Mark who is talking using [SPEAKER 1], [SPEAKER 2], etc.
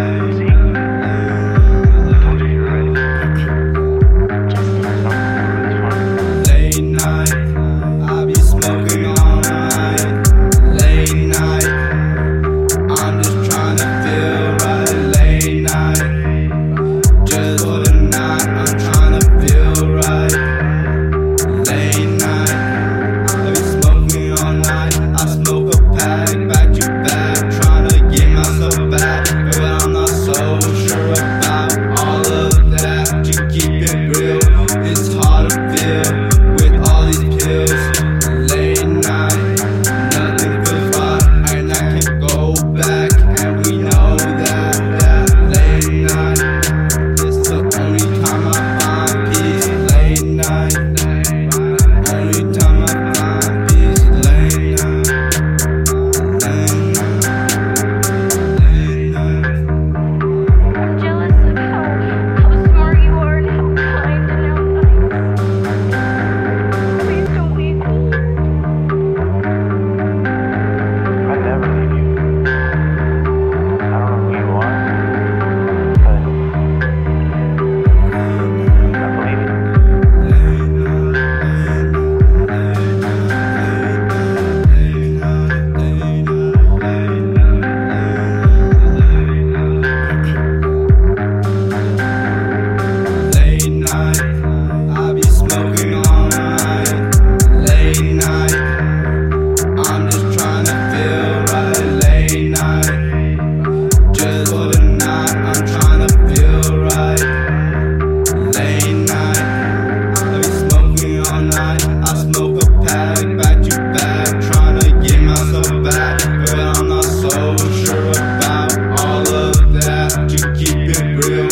[SPEAKER 1] time.
[SPEAKER 2] real.